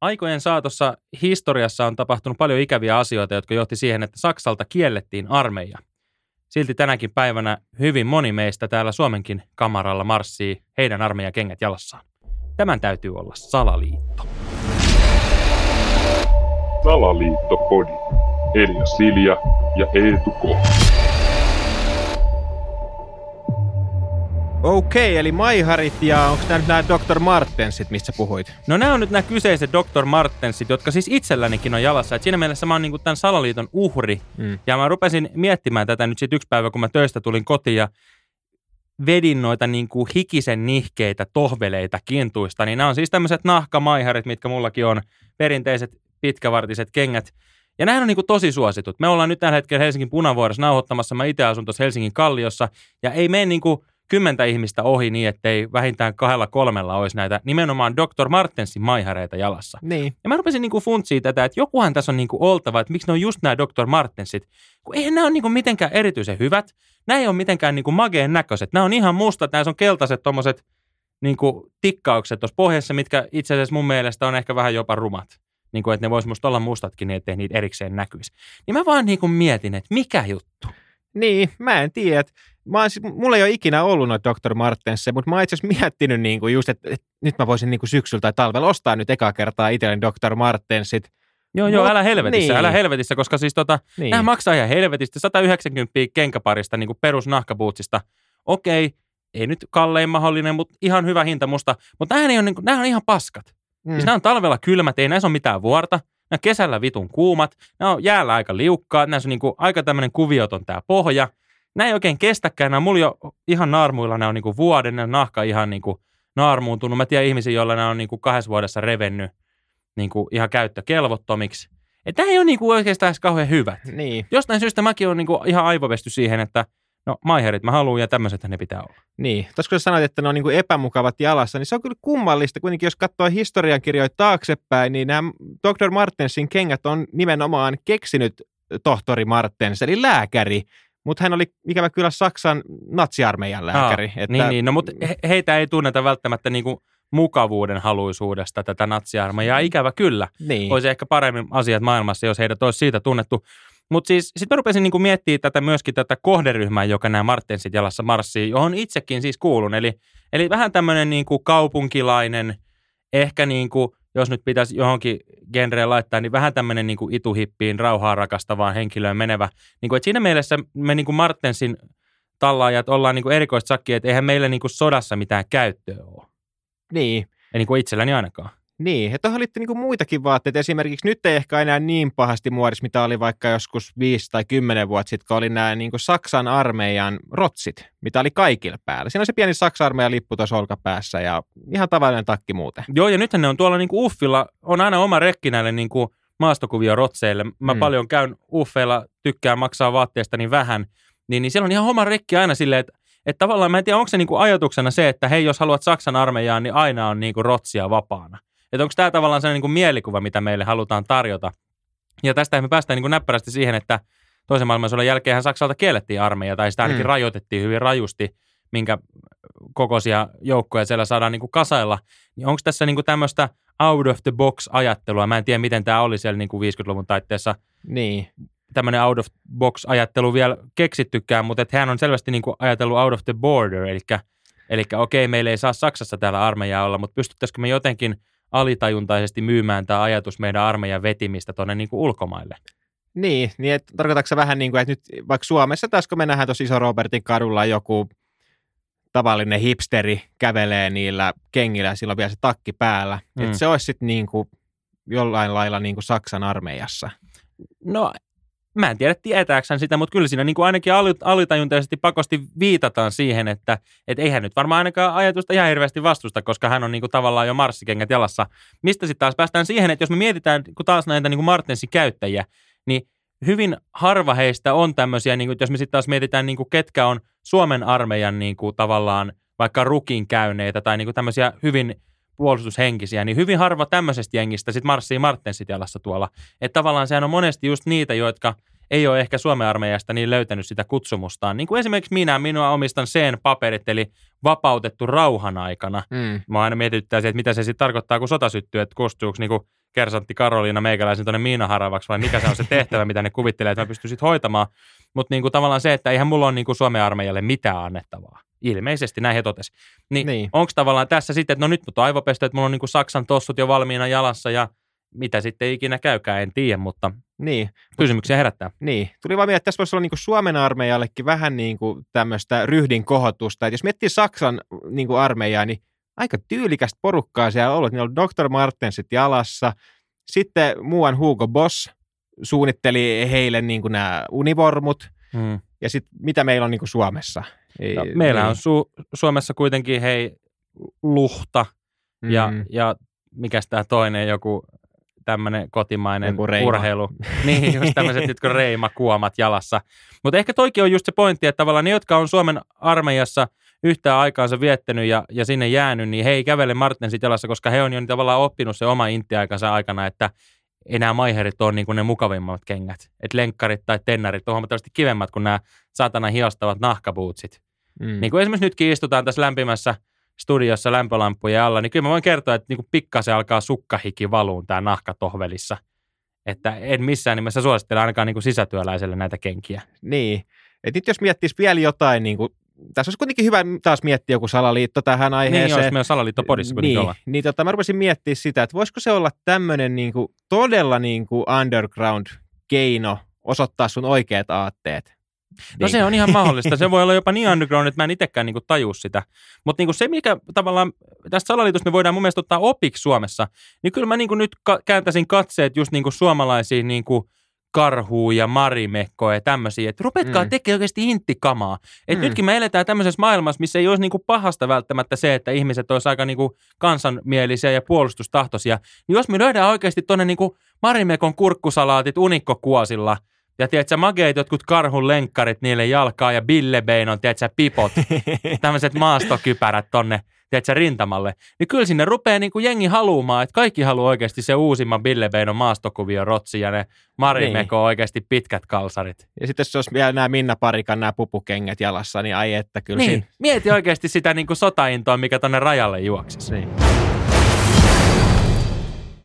Aikojen saatossa historiassa on tapahtunut paljon ikäviä asioita, jotka johti siihen, että Saksalta kiellettiin armeija. Silti tänäkin päivänä hyvin moni meistä täällä Suomenkin kamaralla marssii heidän armeijan kengät jalassaan. Tämän täytyy olla salaliitto. Salaliittopodi. Elia Silja ja Eetu K. Okei, eli Maiharit ja onko nämä nyt nämä Dr. Martensit, mistä puhuit? No nämä on nyt nämä kyseiset Dr. Martensit, jotka siis itsellänikin on jalassa. Et siinä mielessä mä oon niinku tämän salaliiton uhri. Mm. Ja mä rupesin miettimään tätä nyt sitten yksi päivä, kun mä töistä tulin kotiin ja vedin noita niinku hikisen nihkeitä tohveleita kintuista. Niin nämä on siis tämmöiset nahkamaiharit, mitkä mullakin on perinteiset pitkävartiset kengät. Ja nämä on niinku tosi suositut. Me ollaan nyt tällä hetkellä Helsingin punavuorossa nauhoittamassa. Mä itse asun tuossa Helsingin Kalliossa. Ja ei mene niinku kymmentä ihmistä ohi niin, ettei vähintään kahdella kolmella olisi näitä nimenomaan Dr. Martensin maihareita jalassa. Niin. Ja mä rupesin niinku funtsiin tätä, että jokuhan tässä on niinku oltava, että miksi ne on just nämä Dr. Martensit. Kun eihän nämä ole niinku mitenkään erityisen hyvät. Nämä ei ole mitenkään niinku mageen näköiset. Nämä on ihan mustat, nämä on keltaiset tommoset niinku tikkaukset tuossa pohjassa, mitkä itse asiassa mun mielestä on ehkä vähän jopa rumat. Niin kuin, että ne vois musta olla mustatkin, niin ettei niitä erikseen näkyisi. Niin mä vaan niinku mietin, että mikä juttu. Niin, mä en tiedä. Mä oon, siis, mulla ei ole ikinä ollut noita Dr. Martensia, mutta mä oon itse asiassa miettinyt niin kuin just, että, että nyt mä voisin niin kuin syksyllä tai talvella ostaa nyt eka kertaa itselleni Dr. Martensit. Joo, joo, älä helvetissä, niin. älä helvetissä, koska siis tota, Niin. Nämä maksaa ihan helvetisti. 190 kenkäparista niin perusnahkabuutsista. Okei, ei nyt kallein mahdollinen, mutta ihan hyvä hinta musta. Mutta nämä, on, niin kuin, nämä on ihan paskat. Mm. Siis nämä on talvella kylmät, ei näissä ole mitään vuorta. Nämä on kesällä vitun kuumat. Nämä on jäällä aika liukkaat. Näissä on niin kuin, aika tämmöinen kuvioton tämä pohja. Nämä ei oikein kestäkään. Nämä mulla jo ihan naarmuilla. Nämä on niin kuin vuoden. Nämä nahka ihan niin kuin naarmuuntunut. Mä tiedän ihmisiä, joilla nämä on niin kuin kahdessa vuodessa revennyt niin kuin ihan käyttökelvottomiksi. Että nämä ei ole niin kuin oikeastaan edes kauhean hyvät Niin, jostain syystä mäkin olen niinku ihan aivovesty siihen, että no maiherit mä haluan ja tämmöiset ne pitää olla. niin. Tuossa kun sä sanoit, että ne on niin kuin epämukavat jalassa, niin se on kyllä kummallista. Kuitenkin jos katsoo historiankirjoja taaksepäin, niin nämä Dr. Martensin kengät on nimenomaan keksinyt tohtori Martens, eli lääkäri. Mutta hän oli ikävä kyllä Saksan natsiarmeijan lääkäri. Aa, että, Niin, niin, no mutta he, heitä ei tunneta välttämättä niinku mukavuuden haluisuudesta tätä natsiarmeijaa. Ikävä kyllä. niin. Olisi ehkä paremmin asiat maailmassa, jos heidät olisi siitä tunnettu. Mutta siis sitten mä rupesin niinku miettimään tätä myöskin tätä kohderyhmää, joka nämä Martensit jalassa marssii, johon itsekin siis kuulun. Eli, eli vähän tämmöinen niinku kaupunkilainen, ehkä niinku, jos nyt pitäisi johonkin genreen laittaa, niin vähän tämmöinen niinku ituhippiin, rauhaa rakastavaan henkilöön menevä. Niinku, et siinä mielessä me niinku Martensin tallaajat ollaan niinku erikoista sakkia, että eihän meillä niinku sodassa mitään käyttöä ole. niin. Ei niinku itselläni ainakaan. Niin, että tuohon liittyy niinku muitakin vaatteita. Esimerkiksi nyt ei ehkä enää niin pahasti muodissa, mitä oli vaikka joskus 5 tai 10 vuotta sitten, kun oli nämä niinku Saksan armeijan rotsit, mitä oli kaikilla päällä. Siinä on se pieni Saksan armeijan lippu tuossa olkapäässä ja ihan tavallinen takki muuten. Joo, ja nythän ne on tuolla niinku Uffilla, on aina oma rekki näille niinku maastokuvia rotseille. Mä Mm. mm. paljon käyn Uffeilla, tykkään maksaa vaatteesta niin vähän, niin, niin siellä on ihan oma rekki aina silleen, että että tavallaan mä en tiedä, onko se niinku ajatuksena se, että hei, jos haluat Saksan armeijaan, niin aina on niinku rotsia vapaana. Että onko tämä tavallaan sellainen niinku mielikuva, mitä meille halutaan tarjota. Ja tästä me päästään niinku näppärästi siihen, että toisen maailmansodan jälkeenhän Saksalta kiellettiin armeija, tai sitä ainakin Mm. rajoitettiin hyvin rajusti, minkä kokoisia joukkoja siellä saadaan niinku kasailla. Niin onko tässä niinku tämmöistä out of the box ajattelua? Mä en tiedä, miten tämä oli siellä niinku 50-luvun taitteessa Niin, tämmöinen out of box ajattelu vielä keksittykään, mutta että hän on selvästi niinku ajatellut out of the border, eli, eli okei, meillä ei saa Saksassa täällä armeijaa olla, mutta pystyttäisikö me jotenkin alitajuntaisesti myymään tämä ajatus meidän armeijan vetimistä tuonne niinku ulkomaille? niin, niin että tarkoitatko se vähän niin kuin, että nyt vaikka Suomessa taas kun me nähdään tuossa iso Robertin kadulla joku tavallinen hipsteri kävelee niillä kengillä ja sillä on vielä se takki päällä. Mm. Mm. Että se olisi sitten niin kuin jollain lailla niin kuin Saksan armeijassa. No, mä en tiedä tietääkö hän sitä, mutta kyllä siinä niin kuin ainakin ali- alitajuntaisesti pakosti viitataan siihen, että et eihän nyt varmaan ainakaan ajatusta ihan hirveästi vastusta, koska hän on niin kuin tavallaan jo marssikengät jalassa. Mistä sitten taas päästään siihen, että jos me mietitään kun taas näitä niin kuin Martensin käyttäjiä, niin hyvin harva heistä on tämmöisiä, niin kuin, jos me sitten taas mietitään, niin kuin ketkä on Suomen armeijan niin kuin tavallaan vaikka rukin käyneitä tai niin kuin tämmöisiä hyvin puolustushenkisiä, niin hyvin harva tämmöisestä jengistä sitten marssii Martensit jalassa tuolla. Että tavallaan sehän on monesti just niitä, jotka ei ole ehkä Suomen armeijasta niin löytänyt sitä kutsumustaan. Niin kuin esimerkiksi minä, minua omistan sen paperit, eli vapautettu rauhan aikana. Mm. Mä aina mietityttää se, että mitä se sitten tarkoittaa, kun sota syttyy, että koostuuko niinku kersantti Karoliina meikäläisen tuonne miinaharavaksi vai mikä se on se tehtävä, mitä ne kuvittelee, että mä pystyn sit hoitamaan. Mutta niinku tavallaan se, että eihän mulla ole niinku Suomen armeijalle mitään annettavaa. Ilmeisesti näin he totesi. Niin, Niin. niin. onko tavallaan tässä sitten, että no nyt mut on aivopestä, että mulla on niinku Saksan tossut jo valmiina jalassa ja mitä sitten ikinä käykään, en tiedä, mutta Niin, kysymyksiä herättää. niin. Tuli vaan mieleen, että tässä voisi olla niin kuin Suomen armeijallekin vähän niin kuin tämmöistä ryhdin kohotusta. Että jos miettii Saksan niin kuin armeijaa, niin aika tyylikästä porukkaa siellä on ollut. Niillä on Dr. Martensit jalassa. Sitten muuan Hugo Boss suunnitteli heille niin kuin nämä univormut. Hmm. Ja sitten mitä meillä on niin kuin Suomessa? Ei, Ja meillä niin. on Su- Suomessa kuitenkin hei luhta ja, Mm. ja mikäs tämä toinen joku tämmöinen kotimainen Joku reima. urheilu. niin, just tämmöiset nyt reimakuomat jalassa. Mutta ehkä toikin on just se pointti, että tavallaan ne, jotka on Suomen armeijassa yhtään aikaansa viettänyt ja, ja sinne jäänyt, niin he ei kävele Martensit jalassa, koska he on jo tavallaan oppinut se oma intiaikansa aikana, että enää maiherit on niin kuin ne mukavimmat kengät. Että lenkkarit tai tennarit on huomattavasti kivemmät kuin nämä saatana hiostavat nahkabuutsit. Mm. Niin kuin esimerkiksi nytkin istutaan tässä lämpimässä studiossa lämpölampujen alla, niin kyllä mä voin kertoa, että niin kuin pikkasen alkaa sukkahiki valuun tää nahkatohvelissa. Että en missään nimessä suosittele ainakaan niin kuin sisätyöläiselle näitä kenkiä. Niin. Et nyt jos miettisi vielä jotain, niin kuin, tässä olisi kuitenkin hyvä taas miettiä joku salaliitto tähän Niin, aiheeseen. jos myös salaliittopodissa kuitenkin niin, olla. niin tota, mä rupesin miettimään sitä, että voisiko se olla tämmöinen niin kuin, todella niin kuin underground-keino osoittaa sun oikeat aatteet. No se on ihan mahdollista. Se voi olla jopa niin underground, että mä en itsekään niinku taju sitä. Mutta niinku se, mikä tavallaan tästä salaliitosta me voidaan mun mielestä ottaa opiksi Suomessa, niin kyllä mä niinku nyt ka- kääntäisin katseet just niinku suomalaisiin niinku karhuun ja marimekkoja ja tämmöisiä, että rupetkaa Mm. tekemään oikeasti inttikamaa. Et Mm. mm. nytkin me eletään tämmöisessä maailmassa, missä ei olisi niinku pahasta välttämättä se, että ihmiset olisi aika niinku kansanmielisiä ja puolustustahtoisia. Niin jos me löydään oikeasti tuonne niinku marimekon kurkkusalaatit unikkokuosilla ja tiedätkö, mageet jotkut karhun lenkkarit niille jalkaa ja billebeinon, tiedätkö, pipot, tämmöiset maastokypärät tonne, tiedätkö, rintamalle, niin kyllä sinne rupeaa niin kuin jengi haluamaan, että kaikki haluaa oikeasti se uusimman billebeinon maastokuvio rotsi ja ne marimeko niin. oikeasti pitkät kalsarit. Ja sitten jos olisi vielä nämä Minna Parikan nämä pupukengät jalassa, niin ai että kyllä Niin, siinä- mieti oikeasti sitä niin kuin sotaintoa, mikä tonne rajalle juoksisi. Niin.